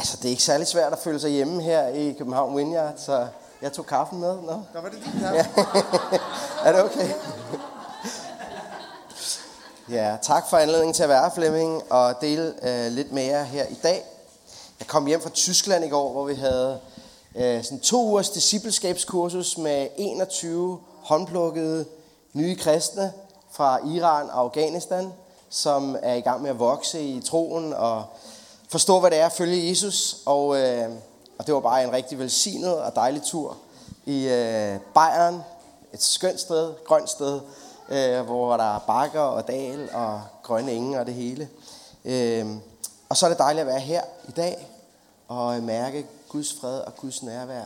Altså, det er ikke særlig svært at føle sig hjemme her i København Vineyard, så jeg tog kaffen med. Nå? Der var det din kaffe. Er det okay? Ja, tak for anledningen til at være Flemming, og dele øh, lidt med jer her i dag. Jeg kom hjem fra Tyskland i går, hvor vi havde øh, sådan to ugers discipleskabskursus med 21 håndplukkede nye kristne fra Iran og Afghanistan, som er i gang med at vokse i troen og forstå, hvad det er at følge Jesus. Og, øh, og det var bare en rigtig velsignet og dejlig tur i øh, Bayern, et skønt sted, grønt sted, øh, hvor der er bakker og dal og grønne enge og det hele. Øh, og så er det dejligt at være her i dag og øh, mærke Guds fred og Guds nærvær.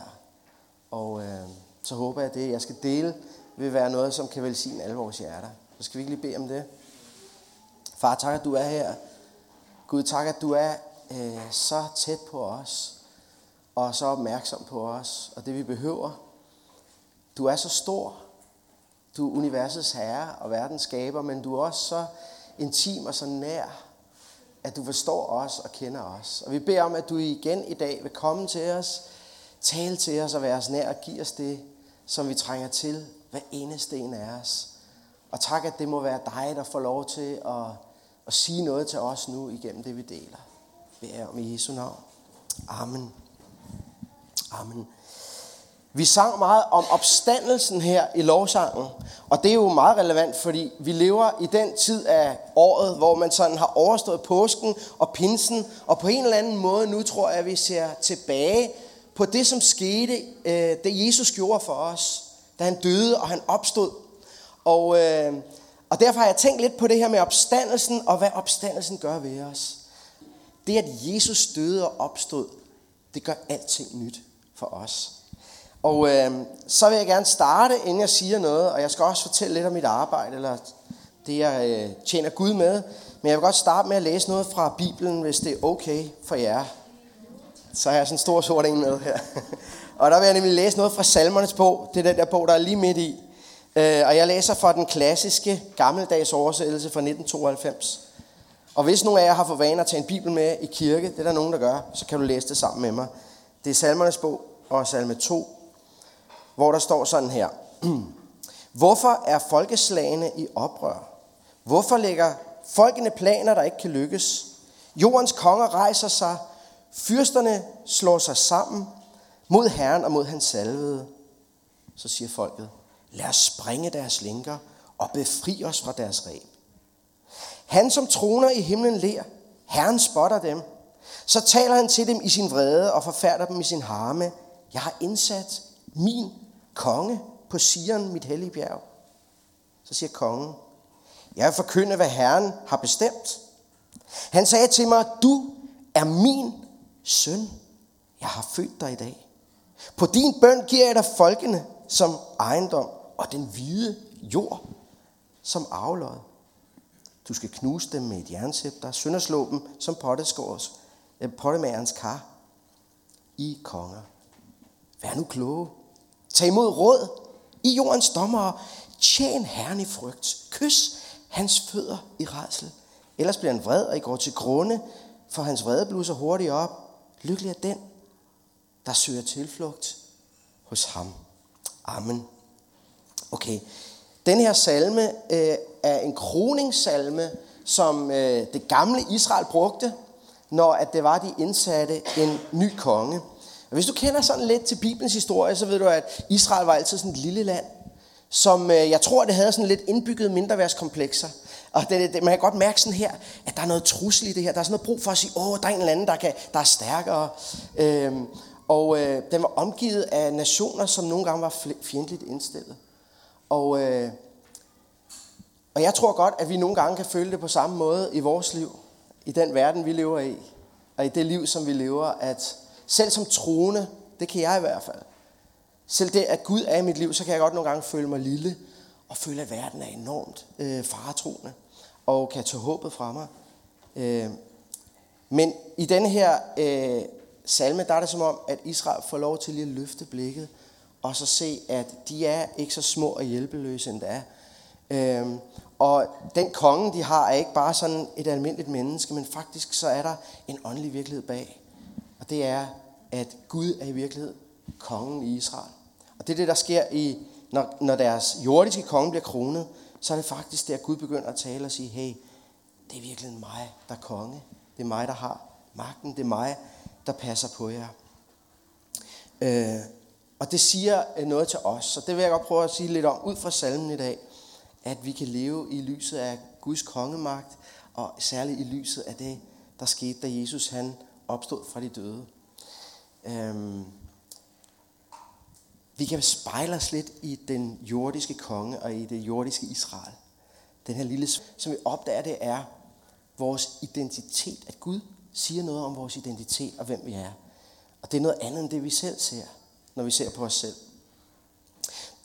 Og øh, så håber jeg, at det, jeg skal dele, vil være noget, som kan velsigne alle vores hjerter. Så skal vi ikke lige bede om det. Far, tak, at du er her. Gud, tak, at du er øh, så tæt på os, og så opmærksom på os, og det vi behøver. Du er så stor. Du er universets herre og verdens skaber, men du er også så intim og så nær, at du forstår os og kender os. Og vi beder om, at du igen i dag vil komme til os, tale til os og være os nær og give os det, som vi trænger til, hver eneste en af os. Og tak, at det må være dig, der får lov til at, at sige noget til os nu igennem det, vi deler beder er om i Jesu navn. Amen. Amen. Vi sang meget om opstandelsen her i lovsangen, og det er jo meget relevant, fordi vi lever i den tid af året, hvor man sådan har overstået påsken og pinsen, og på en eller anden måde nu tror jeg, at vi ser tilbage på det, som skete, øh, det Jesus gjorde for os, da han døde og han opstod. Og, øh, og derfor har jeg tænkt lidt på det her med opstandelsen, og hvad opstandelsen gør ved os. Det, at Jesus døde og opstod, det gør alting nyt for os. Og øh, så vil jeg gerne starte, inden jeg siger noget, og jeg skal også fortælle lidt om mit arbejde, eller det jeg øh, tjener Gud med. Men jeg vil godt starte med at læse noget fra Bibelen, hvis det er okay for jer. Så har jeg sådan en stor sort en med her. og der vil jeg nemlig læse noget fra Salmernes bog. Det er den der bog, der er lige midt i. Øh, og jeg læser fra den klassiske gammeldags oversættelse fra 1992. Og hvis nogen af jer har for vane at tage en bibel med i kirke, det er der nogen, der gør, så kan du læse det sammen med mig. Det er Salmernes bog og salme 2, hvor der står sådan her. Hvorfor er folkeslagene i oprør? Hvorfor lægger folkene planer, der ikke kan lykkes? Jordens konger rejser sig, fyrsterne slår sig sammen mod Herren og mod hans salvede. Så siger folket, lad os springe deres linker og befri os fra deres reb. Han, som troner i himlen, ler. Herren spotter dem. Så taler han til dem i sin vrede og forfærder dem i sin harme. Jeg har indsat min konge på Sion, mit hellige bjerg. Så siger kongen, jeg vil forkynde, hvad Herren har bestemt. Han sagde til mig, du er min søn. Jeg har født dig i dag. På din bøn giver jeg dig folkene som ejendom og den hvide jord som aflød. Du skal knuse dem med et jernsæpter, sønderslå dem som potteskårs, øh, pottemagerens kar. I konger. Vær nu kloge. Tag imod råd i jordens dommere. Tjen Herren i frygt. Kys hans fødder i redsel. Ellers bliver han vred, og I går til grunde, for hans vrede bluser hurtigt op. Lykkelig er den, der søger tilflugt hos ham. Amen. Okay, den her salme øh, er en kroningssalme, som øh, det gamle Israel brugte, når at det var, de indsatte en ny konge. Og hvis du kender sådan lidt til Bibelens historie, så ved du, at Israel var altid sådan et lille land, som øh, jeg tror, det havde sådan lidt indbygget mindreværdskomplekser. Og det, det, man kan godt mærke sådan her, at der er noget trussel i det her. Der er sådan noget brug for at sige, åh, der er en eller anden, der, kan, der er stærkere. Øhm, og øh, den var omgivet af nationer, som nogle gange var fjendtligt indstillet. Og, øh, og jeg tror godt, at vi nogle gange kan føle det på samme måde i vores liv, i den verden, vi lever i, og i det liv, som vi lever, at selv som troende, det kan jeg i hvert fald, selv det, at Gud er i mit liv, så kan jeg godt nogle gange føle mig lille, og føle, at verden er enormt øh, faretroende, og kan tage håbet fra mig. Øh, men i denne her øh, salme, der er det som om, at Israel får lov til lige at løfte blikket, og så se, at de er ikke så små og hjælpeløse, endda. Øhm, og den konge, de har, er ikke bare sådan et almindeligt menneske, men faktisk så er der en åndelig virkelighed bag. Og det er, at Gud er i virkelighed kongen i Israel. Og det er det, der sker, i, når, når deres jordiske konge bliver kronet, så er det faktisk der, Gud begynder at tale og sige, hey, det er virkelig mig, der er konge. Det er mig, der har magten. Det er mig, der passer på jer. Øh, og det siger øh, noget til os, så det vil jeg godt prøve at sige lidt om ud fra salmen i dag, at vi kan leve i lyset af Guds kongemagt, og særligt i lyset af det, der skete, da Jesus han opstod fra de døde. Øhm, vi kan spejle os lidt i den jordiske konge og i det jordiske Israel. Den her lille, som vi opdager, det er vores identitet. At Gud siger noget om vores identitet og hvem vi er. Og det er noget andet end det, vi selv ser, når vi ser på os selv.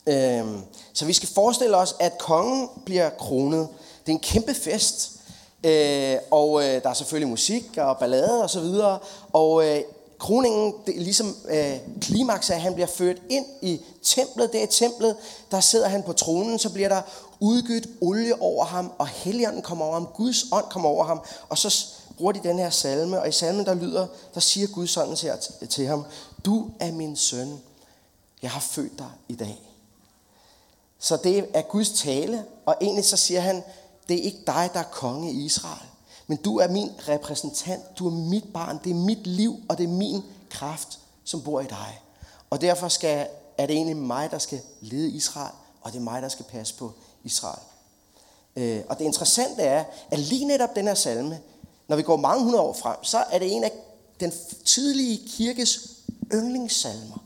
Øhm, så vi skal forestille os, at kongen bliver kronet. Det er en kæmpe fest. Øh, og øh, der er selvfølgelig musik og ballade og så videre. Og øh, kroningen, det er ligesom øh, klimaks af, at han bliver ført ind i templet. Det er templet, der sidder han på tronen, så bliver der udgydt olie over ham, og helligånden kommer over ham, Guds ånd kommer over ham, og så bruger de den her salme, og i salmen der lyder, der siger Gud sådan her til ham, du er min søn, jeg har født dig i dag. Så det er Guds tale, og egentlig så siger han, det er ikke dig, der er konge i Israel. Men du er min repræsentant, du er mit barn, det er mit liv, og det er min kraft, som bor i dig. Og derfor skal, er det egentlig mig, der skal lede Israel, og det er mig, der skal passe på Israel. Øh, og det interessante er, at lige netop den her salme, når vi går mange hundrede år frem, så er det en af den tidlige kirkes yndlingssalmer.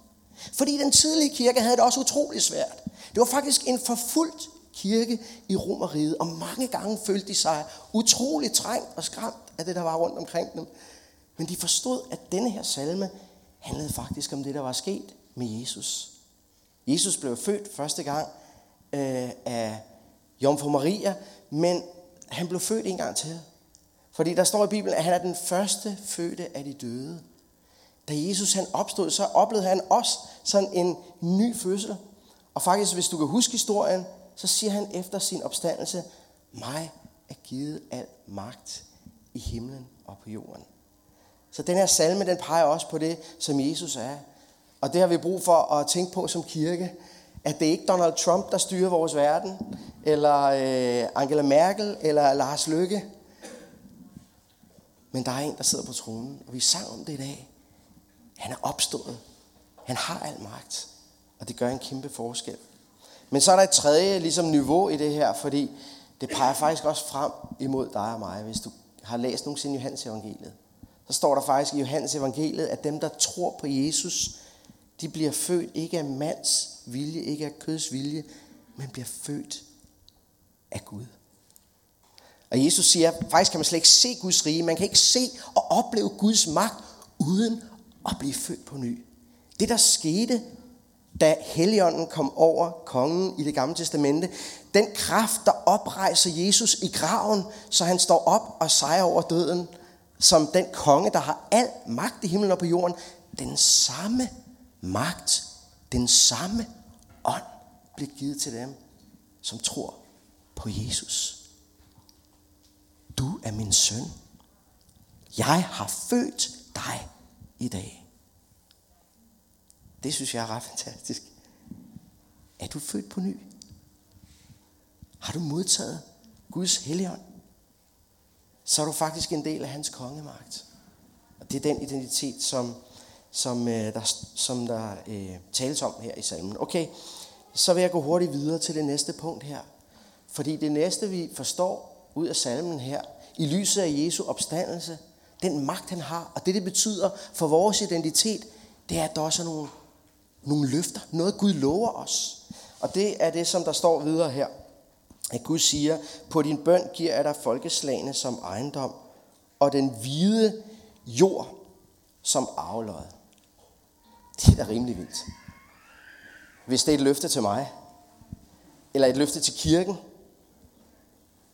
Fordi den tidlige kirke havde det også utroligt svært. Det var faktisk en forfulgt kirke i Romeriet, og mange gange følte de sig utrolig trængt og skræmt af det, der var rundt omkring dem. Men de forstod, at denne her salme handlede faktisk om det, der var sket med Jesus. Jesus blev født første gang øh, af Jomfru Maria, men han blev født en gang til. Fordi der står i Bibelen, at han er den første fødte af de døde. Da Jesus han opstod, så oplevede han også sådan en ny fødsel. Og faktisk, hvis du kan huske historien, så siger han efter sin opstandelse, mig er givet al magt i himlen og på jorden. Så den her salme, den peger også på det, som Jesus er. Og det har vi brug for at tænke på som kirke, at det er ikke Donald Trump, der styrer vores verden, eller øh, Angela Merkel, eller Lars Løkke. Men der er en, der sidder på tronen, og vi sang om det i dag. Han er opstået. Han har al magt, og det gør en kæmpe forskel. Men så er der et tredje ligesom, niveau i det her, fordi det peger faktisk også frem imod dig og mig, hvis du har læst nogensinde Johannes evangeliet. Så står der faktisk i Johannes evangeliet, at dem, der tror på Jesus, de bliver født ikke af mands vilje, ikke af køds vilje, men bliver født af Gud. Og Jesus siger, faktisk kan man slet ikke se Guds rige. Man kan ikke se og opleve Guds magt, uden at blive født på ny. Det, der skete da Helligånden kom over kongen i det gamle testamente. Den kraft, der oprejser Jesus i graven, så han står op og sejrer over døden, som den konge, der har al magt i himlen og på jorden, den samme magt, den samme ånd bliver givet til dem, som tror på Jesus. Du er min søn. Jeg har født dig i dag. Det synes jeg er ret fantastisk. Er du født på ny? Har du modtaget Guds helligånd? Så er du faktisk en del af hans kongemagt. Og det er den identitet, som, som øh, der, som der øh, tales om her i salmen. Okay, så vil jeg gå hurtigt videre til det næste punkt her. Fordi det næste, vi forstår ud af salmen her, i lyset af Jesu opstandelse, den magt, han har, og det, det betyder for vores identitet, det er, at der også er nogle nogle løfter, noget Gud lover os. Og det er det, som der står videre her. At Gud siger, på din bøn giver jeg dig folkeslagene som ejendom, og den hvide jord som arvelod. Det er da rimelig vildt. Hvis det er et løfte til mig, eller et løfte til kirken,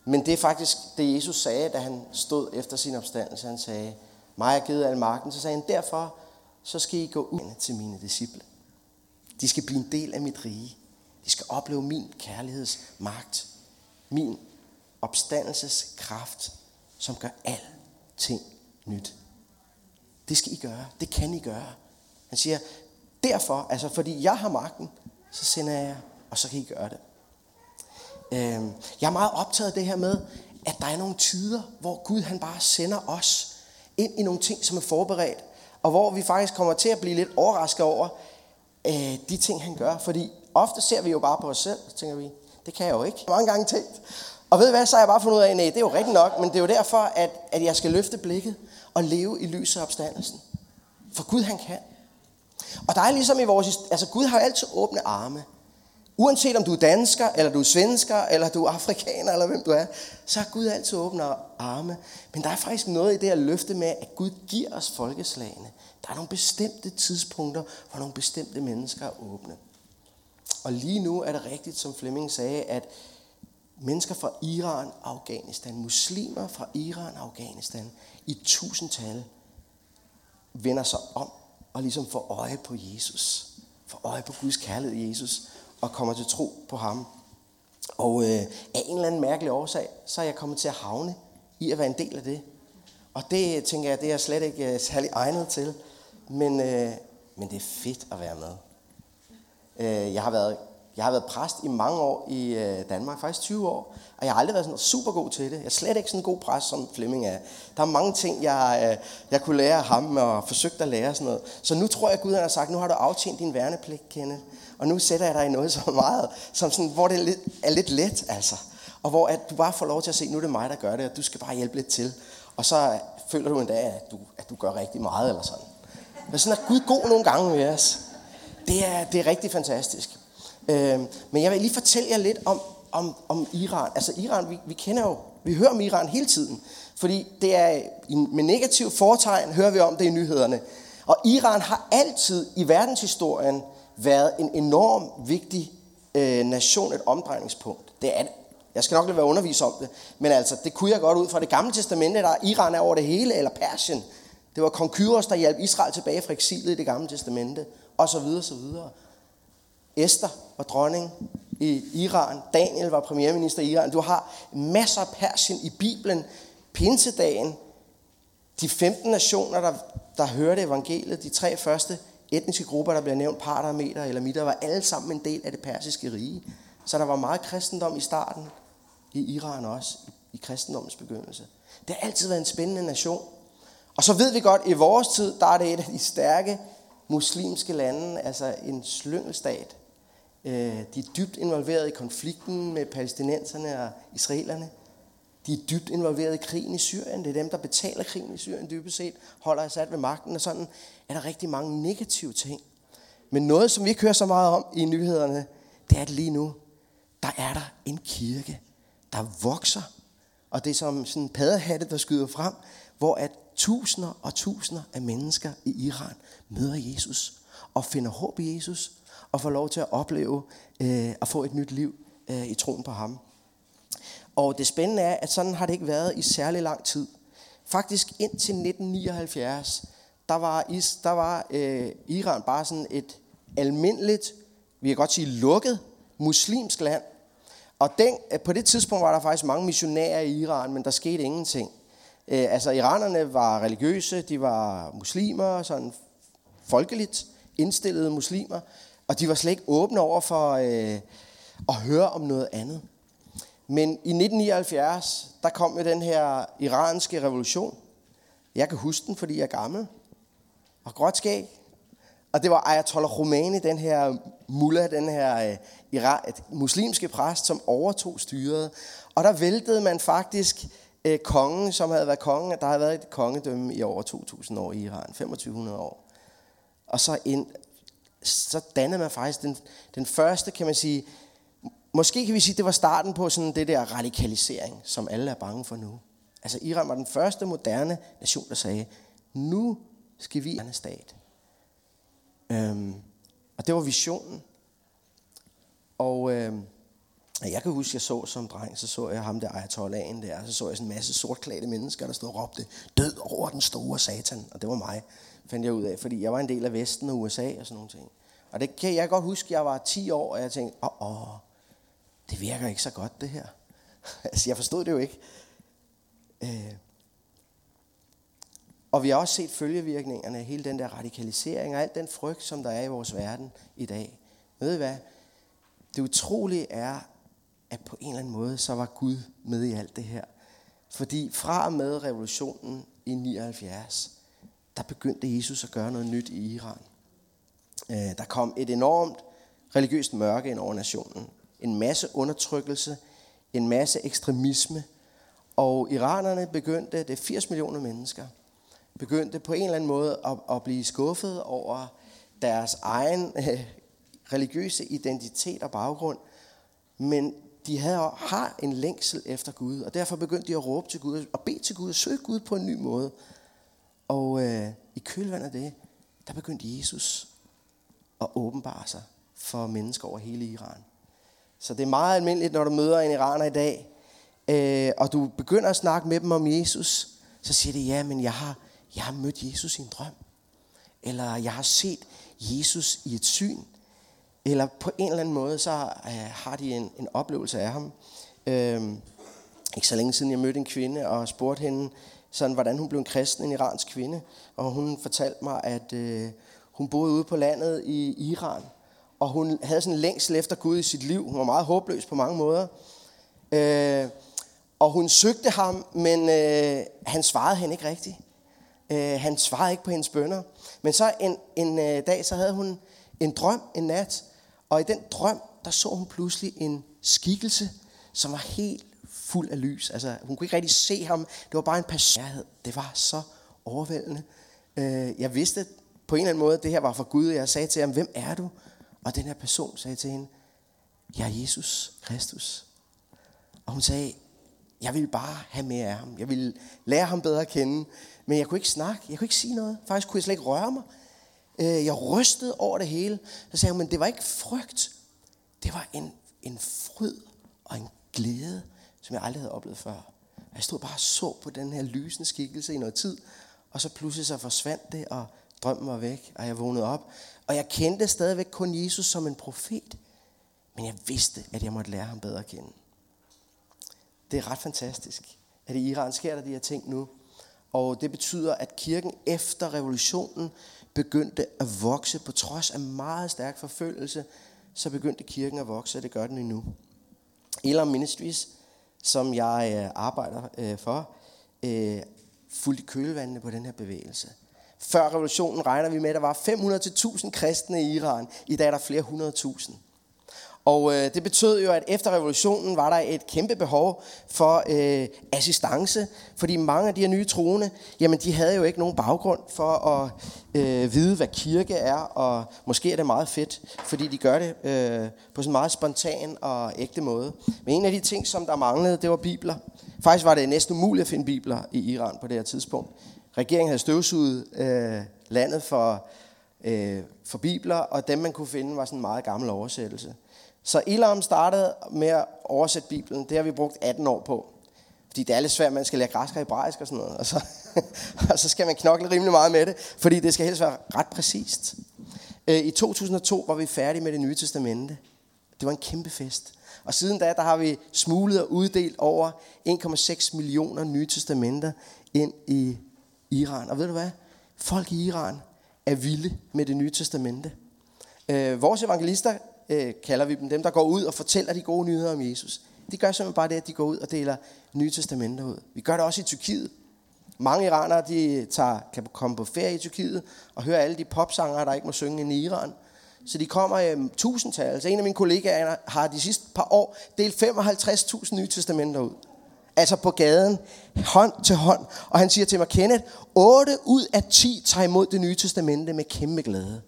men det er faktisk det, Jesus sagde, da han stod efter sin opstandelse. Han sagde, mig er givet al magten. Så sagde han, derfor så skal I gå ud til mine disciple. De skal blive en del af mit rige. De skal opleve min kærligheds magt, Min opstandelseskraft, som gør alting nyt. Det skal I gøre. Det kan I gøre. Han siger, derfor, altså fordi jeg har magten, så sender jeg jer, og så kan I gøre det. Øhm, jeg er meget optaget af det her med, at der er nogle tider, hvor Gud han bare sender os ind i nogle ting, som er forberedt, og hvor vi faktisk kommer til at blive lidt overrasket over øh, de ting, han gør. Fordi ofte ser vi jo bare på os selv, så tænker vi, det kan jeg jo ikke. Mange gange tænkt. Og ved I hvad, så har jeg bare fundet ud af, nej, det er jo rigtigt nok, men det er jo derfor, at, at jeg skal løfte blikket og leve i lyset af opstandelsen. For Gud han kan. Og der er ligesom i vores, altså Gud har altid åbne arme. Uanset om du er dansker, eller du er svensker, eller du er afrikaner, eller hvem du er, så har Gud altid åbne arme. Men der er faktisk noget i det at løfte med, at Gud giver os folkeslagene. Er nogle bestemte tidspunkter, hvor nogle bestemte mennesker er åbne. Og lige nu er det rigtigt, som Flemming sagde, at mennesker fra Iran og Afghanistan, muslimer fra Iran og Afghanistan, i tusindtal vender sig om og ligesom får øje på Jesus. Får øje på Guds kærlighed i Jesus og kommer til tro på ham. Og øh, af en eller anden mærkelig årsag, så er jeg kommet til at havne i at være en del af det. Og det tænker jeg, det er jeg slet ikke øh, særlig egnet til. Men, øh, men det er fedt at være med. Øh, jeg har været jeg har været præst i mange år i øh, Danmark, faktisk 20 år, og jeg har aldrig været sådan super god til det. Jeg er slet ikke sådan en god præst, som Flemming er. Der er mange ting, jeg, øh, jeg kunne lære af ham og forsøgt at lære sådan noget. Så nu tror jeg, at Gud har sagt, nu har du aftjent din værnepligt, Kenneth. Og nu sætter jeg dig i noget så meget, som sådan, hvor det er lidt, er lidt let, altså. Og hvor at du bare får lov til at se, nu er det mig, der gør det, og du skal bare hjælpe lidt til. Og så føler du endda, at du, at du gør rigtig meget, eller sådan. Men sådan er Gud god nogle gange med os. Det er, det er rigtig fantastisk. Øh, men jeg vil lige fortælle jer lidt om, om, om Iran. Altså Iran, vi, vi kender jo, vi hører om Iran hele tiden. Fordi det er med negativ foretegn, hører vi om det i nyhederne. Og Iran har altid i verdenshistorien været en enorm vigtig øh, nation, et omdrejningspunkt. Det er det. Jeg skal nok lade være undervise om det. Men altså, det kunne jeg godt ud fra det gamle testamente, der Iran er over det hele, eller Persien. Det var kong Kyros, der hjalp Israel tilbage fra eksilet i det gamle testamente, og så videre, så videre. Esther var dronning i Iran. Daniel var premierminister i Iran. Du har masser af Persien i Bibelen. Pinsedagen. De 15 nationer, der, der hørte evangeliet, de tre første etniske grupper, der bliver nævnt, parter, meter eller midter, var alle sammen en del af det persiske rige. Så der var meget kristendom i starten i Iran også, i kristendommens begyndelse. Det har altid været en spændende nation. Og så ved vi godt, at i vores tid, der er det et af de stærke muslimske lande, altså en slyngelstat. Øh, de er dybt involveret i konflikten med palæstinenserne og israelerne. De er dybt involveret i krigen i Syrien. Det er dem, der betaler krigen i Syrien dybest set, holder Assad ved magten, og sådan er der rigtig mange negative ting. Men noget, som vi ikke hører så meget om i nyhederne, det er, at lige nu, der er der en kirke, der vokser. Og det er som sådan en paddehatte, der skyder frem, hvor at tusinder og tusinder af mennesker i Iran møder Jesus og finder håb i Jesus og får lov til at opleve øh, at få et nyt liv øh, i troen på ham. Og det spændende er, at sådan har det ikke været i særlig lang tid. Faktisk indtil 1979, der var, is, der var øh, Iran bare sådan et almindeligt, vi kan godt sige lukket, muslimsk land. Og den, øh, på det tidspunkt var der faktisk mange missionærer i Iran, men der skete ingenting. Øh, altså iranerne var religiøse, de var muslimer, sådan folkeligt indstillede muslimer, og de var slet ikke åbne over for øh, at høre om noget andet. Men i 1979, der kom jo den her iranske revolution. Jeg kan huske den, fordi jeg er gammel. Og gråt skæg. Og det var Ayatollah Khomeini, den her mullah, den her øh, muslimske præst, som overtog styret. Og der væltede man faktisk øh, kongen, som havde været konge. Der havde været et kongedømme i over 2000 år i Iran, 2500 år. Og så, ind, så dannede man faktisk den, den første, kan man sige, måske kan vi sige, det var starten på sådan det der radikalisering, som alle er bange for nu. Altså Iran var den første moderne nation, der sagde, nu skal vi en stat. Øhm, og det var visionen. Og øhm, jeg kan huske, jeg så som dreng, så så jeg ham der Ayatollahen der, så så jeg sådan en masse sortklædte mennesker, der stod og råbte, død over den store satan. Og det var mig, fandt jeg ud af, fordi jeg var en del af Vesten og USA og sådan nogle ting. Og det kan jeg godt huske, jeg var 10 år, og jeg tænkte, åh, åh det virker ikke så godt det her. altså jeg forstod det jo ikke. Øh. Og vi har også set følgevirkningerne af hele den der radikalisering og al den frygt, som der er i vores verden i dag. Ved I hvad? Det utrolige er, at på en eller anden måde, så var Gud med i alt det her. Fordi fra og med revolutionen i 79, der begyndte Jesus at gøre noget nyt i Iran. Øh, der kom et enormt religiøst mørke ind over nationen. En masse undertrykkelse, en masse ekstremisme. Og iranerne begyndte, det er 80 millioner mennesker, begyndte på en eller anden måde at, at blive skuffet over deres egen øh, religiøse identitet og baggrund. Men de havde, har en længsel efter Gud, og derfor begyndte de at råbe til Gud, og bede til Gud, og søge Gud på en ny måde. Og øh, i kølvandet af det, der begyndte Jesus at åbenbare sig for mennesker over hele Iran. Så det er meget almindeligt, når du møder en iraner i dag, øh, og du begynder at snakke med dem om Jesus, så siger de, ja, men jeg har, jeg har mødt Jesus i en drøm. Eller jeg har set Jesus i et syn. Eller på en eller anden måde, så øh, har de en, en oplevelse af ham. Øh, ikke så længe siden, jeg mødte en kvinde og spurgte hende, sådan, hvordan hun blev en kristen, en iransk kvinde. Og hun fortalte mig, at øh, hun boede ude på landet i Iran. Og hun havde sådan en længsel efter Gud i sit liv. Hun var meget håbløs på mange måder. Øh, og hun søgte ham, men øh, han svarede hende ikke rigtigt. Øh, han svarede ikke på hendes bønder. Men så en, en øh, dag, så havde hun en drøm en nat. Og i den drøm, der så hun pludselig en skikkelse, som var helt fuld af lys. Altså, hun kunne ikke rigtig se ham. Det var bare en passion. Det var så overvældende. Øh, jeg vidste på en eller anden måde, at det her var fra Gud. Jeg sagde til ham, hvem er du? Og den her person sagde til hende, jeg er Jesus Kristus. Og hun sagde, jeg ville bare have mere af ham. Jeg ville lære ham bedre at kende. Men jeg kunne ikke snakke. Jeg kunne ikke sige noget. Faktisk kunne jeg slet ikke røre mig. Øh, jeg rystede over det hele. Så sagde hun, men det var ikke frygt. Det var en, en fryd og en glæde, som jeg aldrig havde oplevet før. Jeg stod bare og så på den her lysende skikkelse i noget tid. Og så pludselig så forsvandt det, og drømmen var væk, og jeg vågnede op. Og jeg kendte stadigvæk kun Jesus som en profet. Men jeg vidste, at jeg måtte lære ham bedre at kende. Det er ret fantastisk, at i Iran sker der de her ting nu. Og det betyder, at kirken efter revolutionen begyndte at vokse på trods af meget stærk forfølgelse, så begyndte kirken at vokse, og det gør den endnu. Elam Ministries, som jeg øh, arbejder øh, for, øh, fulgte kølvandene på den her bevægelse. Før revolutionen regner vi med, at der var 500-1000 kristne i Iran. I dag er der flere hundrede tusind. Og øh, det betød jo, at efter revolutionen var der et kæmpe behov for øh, assistance, fordi mange af de her nye troende, jamen de havde jo ikke nogen baggrund for at øh, vide, hvad kirke er, og måske er det meget fedt, fordi de gør det øh, på sådan en meget spontan og ægte måde. Men en af de ting, som der manglede, det var bibler. Faktisk var det næsten umuligt at finde bibler i Iran på det her tidspunkt. Regeringen havde støvsuget øh, landet for, øh, for bibler, og dem man kunne finde var sådan en meget gammel oversættelse. Så Ilam startede med at oversætte Bibelen. Det har vi brugt 18 år på. Fordi det er lidt svært, at man skal lære græsk og hebraisk og sådan noget. Og så, og så skal man knokle rimelig meget med det, fordi det skal helst være ret præcist. Øh, I 2002 var vi færdige med det nye testamente. Det var en kæmpe fest. Og siden da, der har vi smuglet og uddelt over 1,6 millioner nye testamenter ind i Iran. Og ved du hvad? Folk i Iran er vilde med det nye testamente. Øh, vores evangelister øh, kalder vi dem, dem der går ud og fortæller de gode nyheder om Jesus. De gør simpelthen bare det, at de går ud og deler nye testamenter ud. Vi gør det også i Tyrkiet. Mange iranere de tager, kan komme på ferie i Tyrkiet og høre alle de popsangere, der ikke må synge i Iran. Så de kommer øh, i um, tusindtal. Altså en af mine kollegaer har de sidste par år delt 55.000 nye testamenter ud. Altså på gaden, hånd til hånd. Og han siger til mig, Kenneth, 8 ud af 10 tager imod det nye testamente med kæmpe glæde.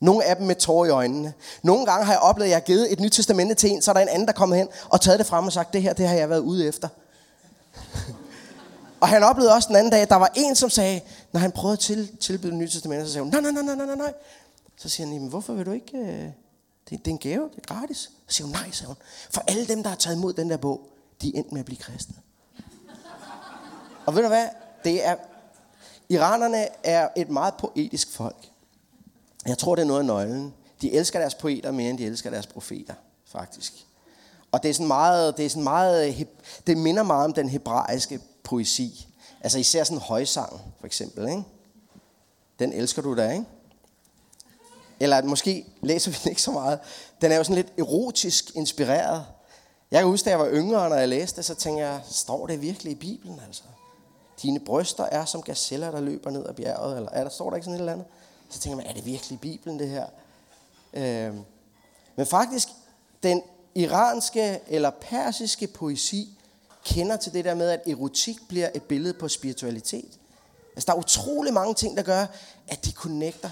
Nogle af dem med tårer i øjnene. Nogle gange har jeg oplevet, at jeg har givet et nyt testamente til en, så er der en anden, der kommer hen og taget det frem og sagt, det her, det har jeg været ude efter. og han oplevede også den anden dag, at der var en, som sagde, når han prøvede at til, tilbyde det nye testamente, så sagde hun, nej, nej, nej, nej, nej, nej. Så siger han, hvorfor vil du ikke, øh, det, det er en gave, det er gratis. Så siger hun, nej, sagde hun, for alle dem, der har taget imod den der bog, de er endt med at blive kristne. og ved du hvad, det er, iranerne er et meget poetisk folk. Jeg tror, det er noget af nøglen. De elsker deres poeter mere, end de elsker deres profeter, faktisk. Og det er sådan meget, det er sådan meget, det minder meget om den hebraiske poesi. Altså især sådan højsang, for eksempel, ikke? Den elsker du da, ikke? Eller måske læser vi den ikke så meget. Den er jo sådan lidt erotisk inspireret. Jeg kan huske, da jeg var yngre, når jeg læste det, så tænkte jeg, står det virkelig i Bibelen altså? Dine bryster er som gazeller, der løber ned ad bjerget, eller er der, står der ikke sådan et eller andet? Så tænker man, er det virkelig Bibelen det her? Øh, men faktisk, den iranske eller persiske poesi kender til det der med, at erotik bliver et billede på spiritualitet. Altså, der er utrolig mange ting, der gør, at de connecter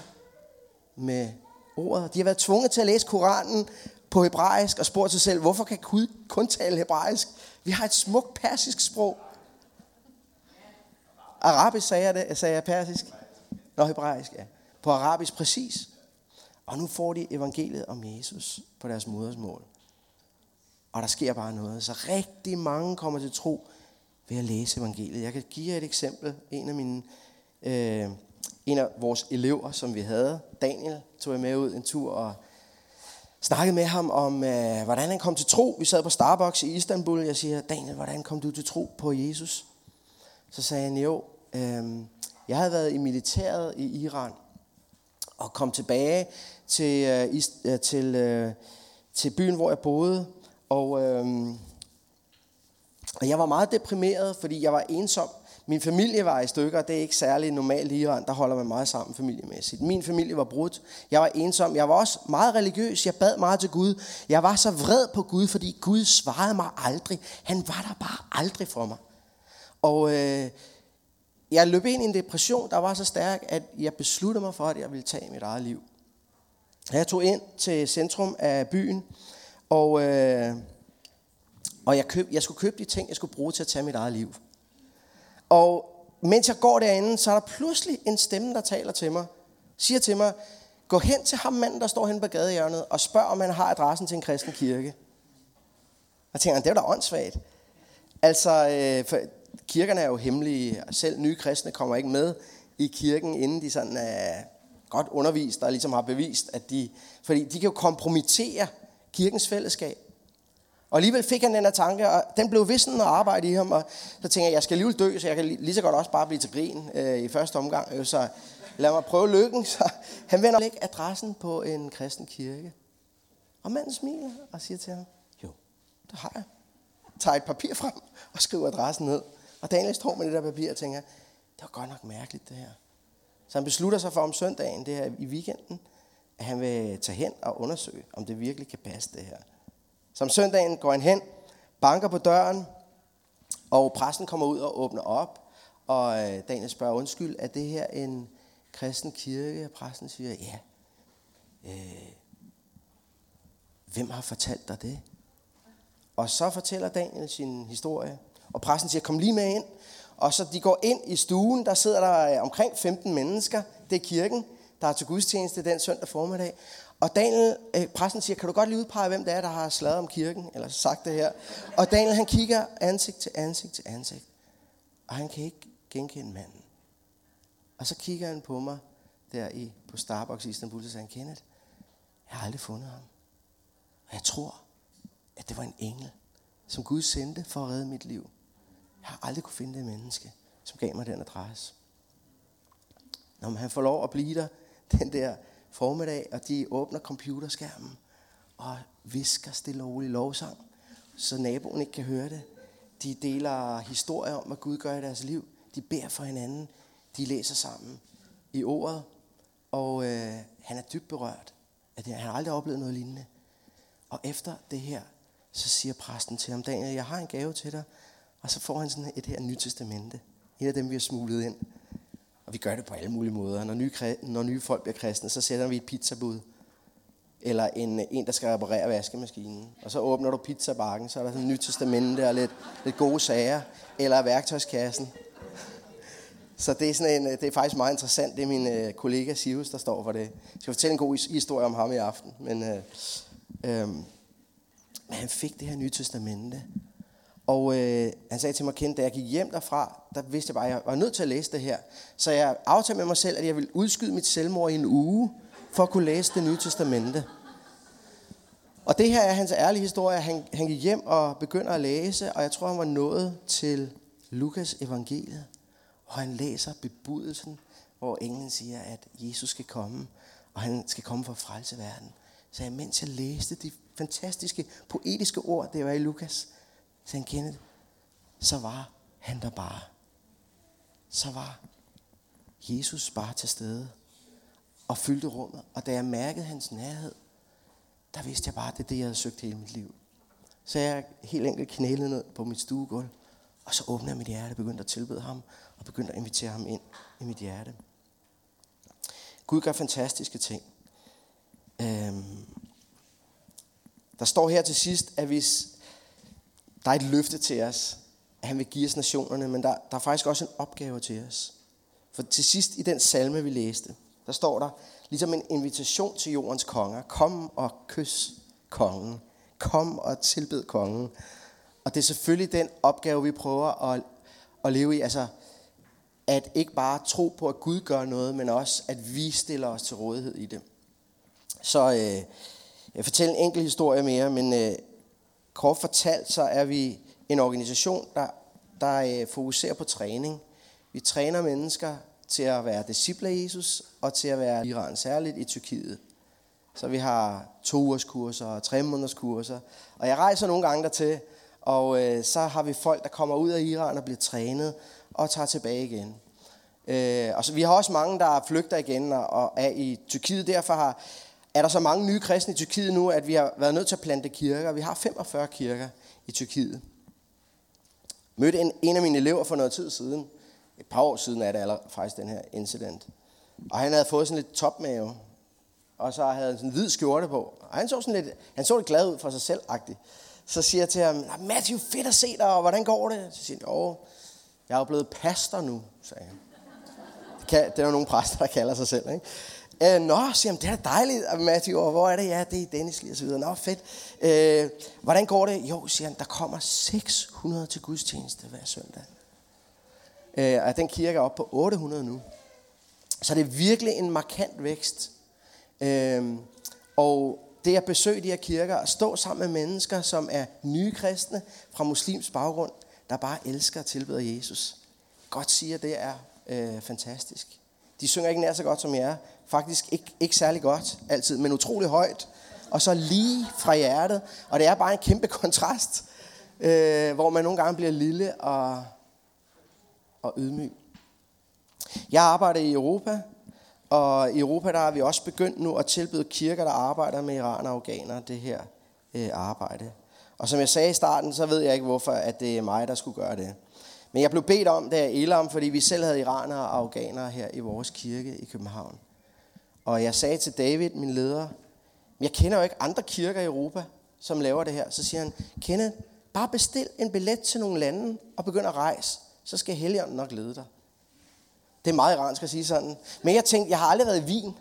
med ordet. De har været tvunget til at læse Koranen på hebraisk og spurgt sig selv, hvorfor kan Gud kun tale hebraisk? Vi har et smukt persisk sprog. Arabisk sagde jeg det, sagde jeg persisk. Nå, hebraisk, ja. På arabisk præcis. Og nu får de evangeliet om Jesus på deres modersmål. Og der sker bare noget. Så rigtig mange kommer til tro ved at læse evangeliet. Jeg kan give jer et eksempel. En af mine, øh, en af vores elever, som vi havde, Daniel, tog jeg med ud en tur og snakkede med ham om, øh, hvordan han kom til tro. Vi sad på Starbucks i Istanbul. Jeg siger, Daniel, hvordan kom du til tro på Jesus? Så sagde han, jo, øh, jeg havde været i militæret i Iran og kom tilbage til, øh, øh, til, øh, til byen, hvor jeg boede. Og, øh, og jeg var meget deprimeret, fordi jeg var ensom. Min familie var i stykker, det er ikke særlig normalt i Iran, der holder man meget sammen familiemæssigt. Min familie var brudt, jeg var ensom, jeg var også meget religiøs, jeg bad meget til Gud. Jeg var så vred på Gud, fordi Gud svarede mig aldrig. Han var der bare aldrig for mig. Og øh, jeg løb ind i en depression, der var så stærk, at jeg besluttede mig for, at jeg ville tage mit eget liv. Jeg tog ind til centrum af byen, og, øh, og jeg, køb, jeg skulle købe de ting, jeg skulle bruge til at tage mit eget liv. Og mens jeg går derinde, så er der pludselig en stemme, der taler til mig. Siger til mig, gå hen til ham manden, der står hen på gadehjørnet, og spørg, om han har adressen til en kristen kirke. Og tænker, det er da åndssvagt. Altså, øh, for kirkerne er jo hemmelige. Selv nye kristne kommer ikke med i kirken, inden de sådan er godt undervist, og ligesom har bevist, at de... Fordi de kan jo kompromittere kirkens fællesskab. Og alligevel fik han den her tanke, og den blev vissen at arbejde i ham, og så tænker jeg, jeg skal alligevel dø, så jeg kan lige så godt også bare blive til grin øh, i første omgang. Så lad mig prøve lykken. Så han vender ikke adressen på en kristen kirke. Og manden smiler og siger til ham, jo, det har jeg. Tager et papir frem og skriver adressen ned. Og Daniel står med det der papir og tænker, det var godt nok mærkeligt det her. Så han beslutter sig for om søndagen, det her i weekenden, at han vil tage hen og undersøge, om det virkelig kan passe det her. Så om søndagen går han hen, banker på døren, og præsten kommer ud og åbner op, og øh, Daniel spørger, undskyld, er det her en kristen kirke? Og præsten siger, ja. Øh, hvem har fortalt dig det? Og så fortæller Daniel sin historie, og præsten siger, kom lige med ind. Og så de går ind i stuen, der sidder der øh, omkring 15 mennesker. Det er kirken, der er til gudstjeneste den søndag formiddag. Og Daniel, øh, præsten siger, kan du godt lige udpege, hvem det er, der har slået om kirken, eller sagt det her. Og Daniel, han kigger ansigt til ansigt til ansigt. Og han kan ikke genkende manden. Og så kigger han på mig der i, på Starbucks i Istanbul, så siger han, Kenneth, jeg har aldrig fundet ham. Og jeg tror, at det var en engel, som Gud sendte for at redde mit liv. Jeg har aldrig kunne finde det menneske, som gav mig den adresse. Når han får lov at blive der den der formiddag, og de åbner computerskærmen og visker stille og roligt lovsang, så naboen ikke kan høre det. De deler historier om, hvad Gud gør i deres liv. De beder for hinanden. De læser sammen i ordet. Og øh, han er dybt berørt. At han har aldrig oplevet noget lignende. Og efter det her, så siger præsten til ham, Daniel, jeg har en gave til dig. Og så får han sådan et her nyt testamente. Et af dem, vi har smuglet ind. Og vi gør det på alle mulige måder. Når nye, når nye folk bliver kristne, så sætter vi et pizzabud. Eller en, en, der skal reparere vaskemaskinen. Og så åbner du pizzabakken, så er der sådan et nyt testamente og lidt, lidt gode sager. Eller værktøjskassen. Så det er, sådan en, det er faktisk meget interessant. Det er min øh, kollega Sivus, der står for det. Jeg skal fortælle en god historie om ham i aften. Men, øh, øh, men han fik det her nye testamente. Og øh, han sagde til mig, Kent, da jeg gik hjem derfra, der vidste jeg bare, at jeg var nødt til at læse det her. Så jeg aftalte med mig selv, at jeg ville udskyde mit selvmord i en uge, for at kunne læse det nye testamente. Og det her er hans ærlige historie. Han, han gik hjem og begynder at læse, og jeg tror, han var nået til Lukas evangeliet. hvor han læser bebudelsen, hvor englen siger, at Jesus skal komme, og han skal komme for at frelse verden. Så jeg, mens jeg læste de fantastiske poetiske ord, det var i Lukas, sagde Kenneth, så var han der bare. Så var Jesus bare til stede og fyldte rummet. Og da jeg mærkede hans nærhed, der vidste jeg bare, at det er det, jeg havde søgt hele mit liv. Så jeg helt enkelt knælede ned på mit stuegulv, og så åbnede jeg mit hjerte, begyndte at tilbede ham, og begyndte at invitere ham ind i mit hjerte. Gud gør fantastiske ting. Øhm, der står her til sidst, at hvis der er et løfte til os, at han vil give os nationerne, men der, der er faktisk også en opgave til os. For til sidst i den salme, vi læste, der står der ligesom en invitation til jordens konger. Kom og kys kongen. Kom og tilbed kongen. Og det er selvfølgelig den opgave, vi prøver at, at leve i. Altså, at ikke bare tro på, at Gud gør noget, men også, at vi stiller os til rådighed i det. Så øh, jeg fortæller en enkelt historie mere, men øh, kort fortalt, så er vi en organisation, der, der øh, fokuserer på træning. Vi træner mennesker til at være disciple af Jesus, og til at være Iran, særligt i Tyrkiet. Så vi har to ugers kurser og tre måneders kurser. Og jeg rejser nogle gange dertil, og øh, så har vi folk, der kommer ud af Iran og bliver trænet, og tager tilbage igen. Øh, og så, vi har også mange, der flygter igen og, og er i Tyrkiet. Derfor har, er der så mange nye kristne i Tyrkiet nu, at vi har været nødt til at plante kirker. Vi har 45 kirker i Tyrkiet. Mødte en, en af mine elever for noget tid siden. Et par år siden er det aller, faktisk den her incident. Og han havde fået sådan lidt topmave. Og så havde han sådan en hvid skjorte på. Og han så, sådan lidt, han så lidt glad ud for sig selv -agtigt. Så siger jeg til ham, Matthew, fedt at se dig, og hvordan går det? Så siger han, jo, jeg er jo blevet pastor nu, sagde han. Det, kan, det er jo nogle præster, der kalder sig selv, ikke? Øh, nå, siger han, det er dejligt, øh, Matthew, og hvor er det? Ja, det er Dennis lige og så videre. Nå, fedt. Øh, hvordan går det? Jo, siger han, der kommer 600 til gudstjeneste hver søndag. Øh, og den kirke er oppe på 800 nu. Så det er virkelig en markant vækst. Øh, og det at besøge de her kirker og stå sammen med mennesker, som er nye kristne fra muslims baggrund, der bare elsker at tilbede Jesus. Godt siger, det er øh, fantastisk. De synger ikke nær så godt som jeg. Faktisk ikke, ikke særlig godt altid, men utrolig højt. Og så lige fra hjertet. Og det er bare en kæmpe kontrast, øh, hvor man nogle gange bliver lille og, og ydmyg. Jeg arbejder i Europa, og i Europa der har vi også begyndt nu at tilbyde kirker, der arbejder med iran og afghanere, det her øh, arbejde. Og som jeg sagde i starten, så ved jeg ikke hvorfor, at det er mig, der skulle gøre det. Men jeg blev bedt om det af Elam, fordi vi selv havde iranere og afghanere her i vores kirke i København. Og jeg sagde til David, min leder, jeg kender jo ikke andre kirker i Europa, som laver det her. Så siger han, Kenneth, bare bestil en billet til nogle lande og begynd at rejse. Så skal Helligånden nok lede dig. Det er meget iransk at sige sådan. Men jeg tænkte, jeg har aldrig været i Wien.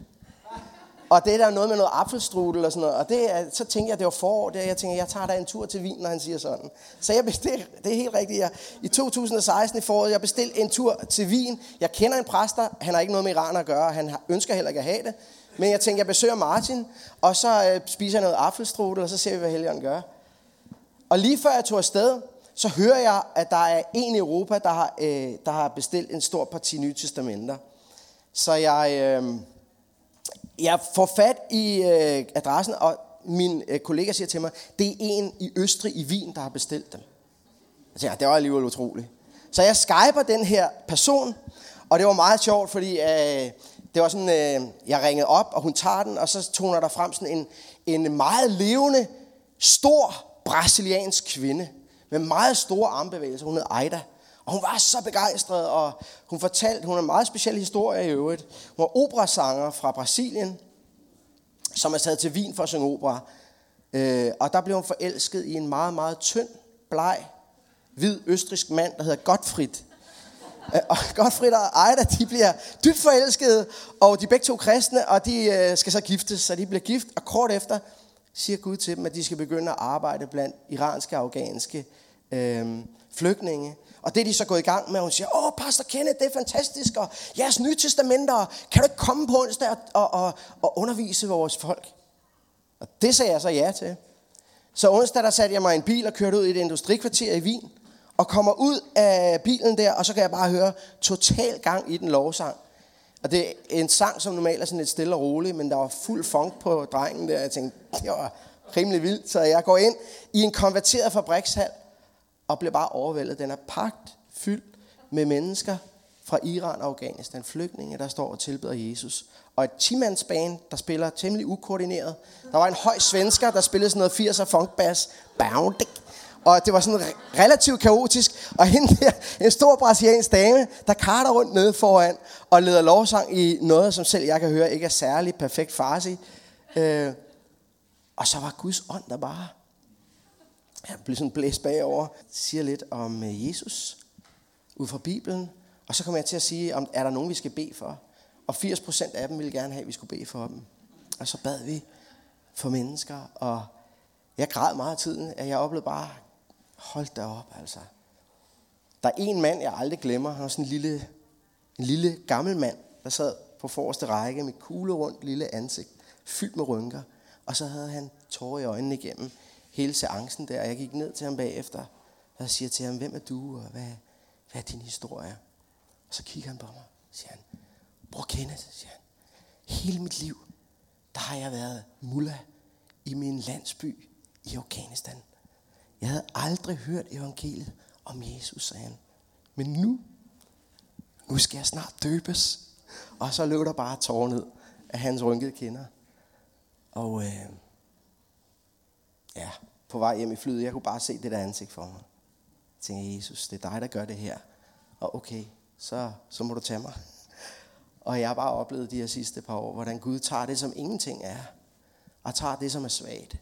Og det er der noget med noget apfelstrudel og sådan noget. Og det er, så tænkte jeg, det var forår. der jeg tænkte, jeg tager da en tur til Wien, når han siger sådan. Så jeg bestilte, det er helt rigtigt. Jeg, I 2016 i foråret, jeg bestilte en tur til Wien. Jeg kender en præster. Han har ikke noget med Iran at gøre. Han ønsker heller ikke at have det. Men jeg tænkte, jeg besøger Martin. Og så øh, spiser jeg noget apfelstrudel, og så ser vi, hvad Helligånden gør. Og lige før jeg tog afsted, så hører jeg, at der er en i Europa, der har, øh, der har bestilt en stor parti nye testamenter. Så jeg... Øh, jeg får fat i øh, adressen, og min øh, kollega siger til mig, det er en i Østrig i Wien, der har bestilt dem. Jeg tænker, det var alligevel utroligt. Så jeg skyper den her person, og det var meget sjovt, fordi øh, det var sådan, øh, jeg ringede op, og hun tager den, og så toner der frem sådan en, en meget levende, stor brasiliansk kvinde, med meget store armbevægelser. Hun hed Ida. Og hun var så begejstret, og hun fortalte, hun har en meget speciel historie i øvrigt. Hun var operasanger fra Brasilien, som er taget til Wien for at synge opera. Øh, og der blev hun forelsket i en meget, meget tynd, bleg, hvid østrisk mand, der hedder Gottfried. Øh, og Gottfried og Ejda, de bliver dybt forelskede, og de er begge to kristne, og de øh, skal så giftes, så de bliver gift, og kort efter siger Gud til dem, at de skal begynde at arbejde blandt iranske og afghanske øh, flygtninge. Og det er de så gået i gang med, og hun siger, åh, pastor Kenneth, det er fantastisk, og jeres nye testamenter, kan du ikke komme på onsdag og, og, og undervise vores folk? Og det sagde jeg så ja til. Så onsdag, der satte jeg mig i en bil og kørte ud i et industrikvarter i Wien, og kommer ud af bilen der, og så kan jeg bare høre total gang i den lovsang. Og det er en sang, som normalt er sådan lidt stille og rolig, men der var fuld funk på drengen der. Jeg tænkte, det var rimelig vildt. Så jeg går ind i en konverteret fabrikshal, og bliver bare overvældet. Den er pagt fyldt med mennesker fra Iran og Afghanistan. Flygtninge, der står og tilbeder Jesus. Og et 10 der spiller temmelig ukoordineret. Der var en høj svensker, der spillede sådan noget 80'er funkbass. Boundik og det var sådan relativt kaotisk. Og hende der, en stor brasiliansk dame, der karter rundt nede foran og leder lovsang i noget, som selv jeg kan høre ikke er særlig perfekt farsi. Øh, og så var Guds ånd der bare. Jeg blev sådan blæst bagover. Siger lidt om øh, Jesus ud fra Bibelen. Og så kommer jeg til at sige, om er der nogen, vi skal bede for? Og 80% af dem ville gerne have, at vi skulle bede for dem. Og så bad vi for mennesker, og jeg græd meget af tiden, at jeg oplevede bare Hold da op, altså. Der er en mand, jeg aldrig glemmer. Han var sådan en lille, en lille gammel mand, der sad på forreste række med kugle rundt lille ansigt, fyldt med rynker. Og så havde han tårer i øjnene igennem hele seancen der. Og jeg gik ned til ham bagefter, og jeg siger til ham, hvem er du, og hvad, hvad er din historie? Og så kigger han på mig, siger han, bror Kenneth, siger han, hele mit liv, der har jeg været mullah i min landsby i Afghanistan. Jeg havde aldrig hørt evangeliet om Jesus, sagde han. Men nu, nu skal jeg snart døbes. Og så løb der bare tårer ned af hans rynkede kinder. Og øh, ja, på vej hjem i flyet, jeg kunne bare se det der ansigt for mig. Jeg tænkte, Jesus, det er dig, der gør det her. Og okay, så, så må du tage mig. Og jeg har bare oplevet de her sidste par år, hvordan Gud tager det, som ingenting er, og tager det, som er svagt,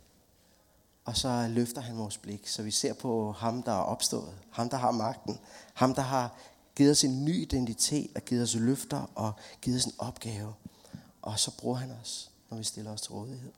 og så løfter han vores blik, så vi ser på ham, der er opstået. Ham, der har magten. Ham, der har givet os en ny identitet og givet os løfter og givet os en opgave. Og så bruger han os, når vi stiller os til rådighed.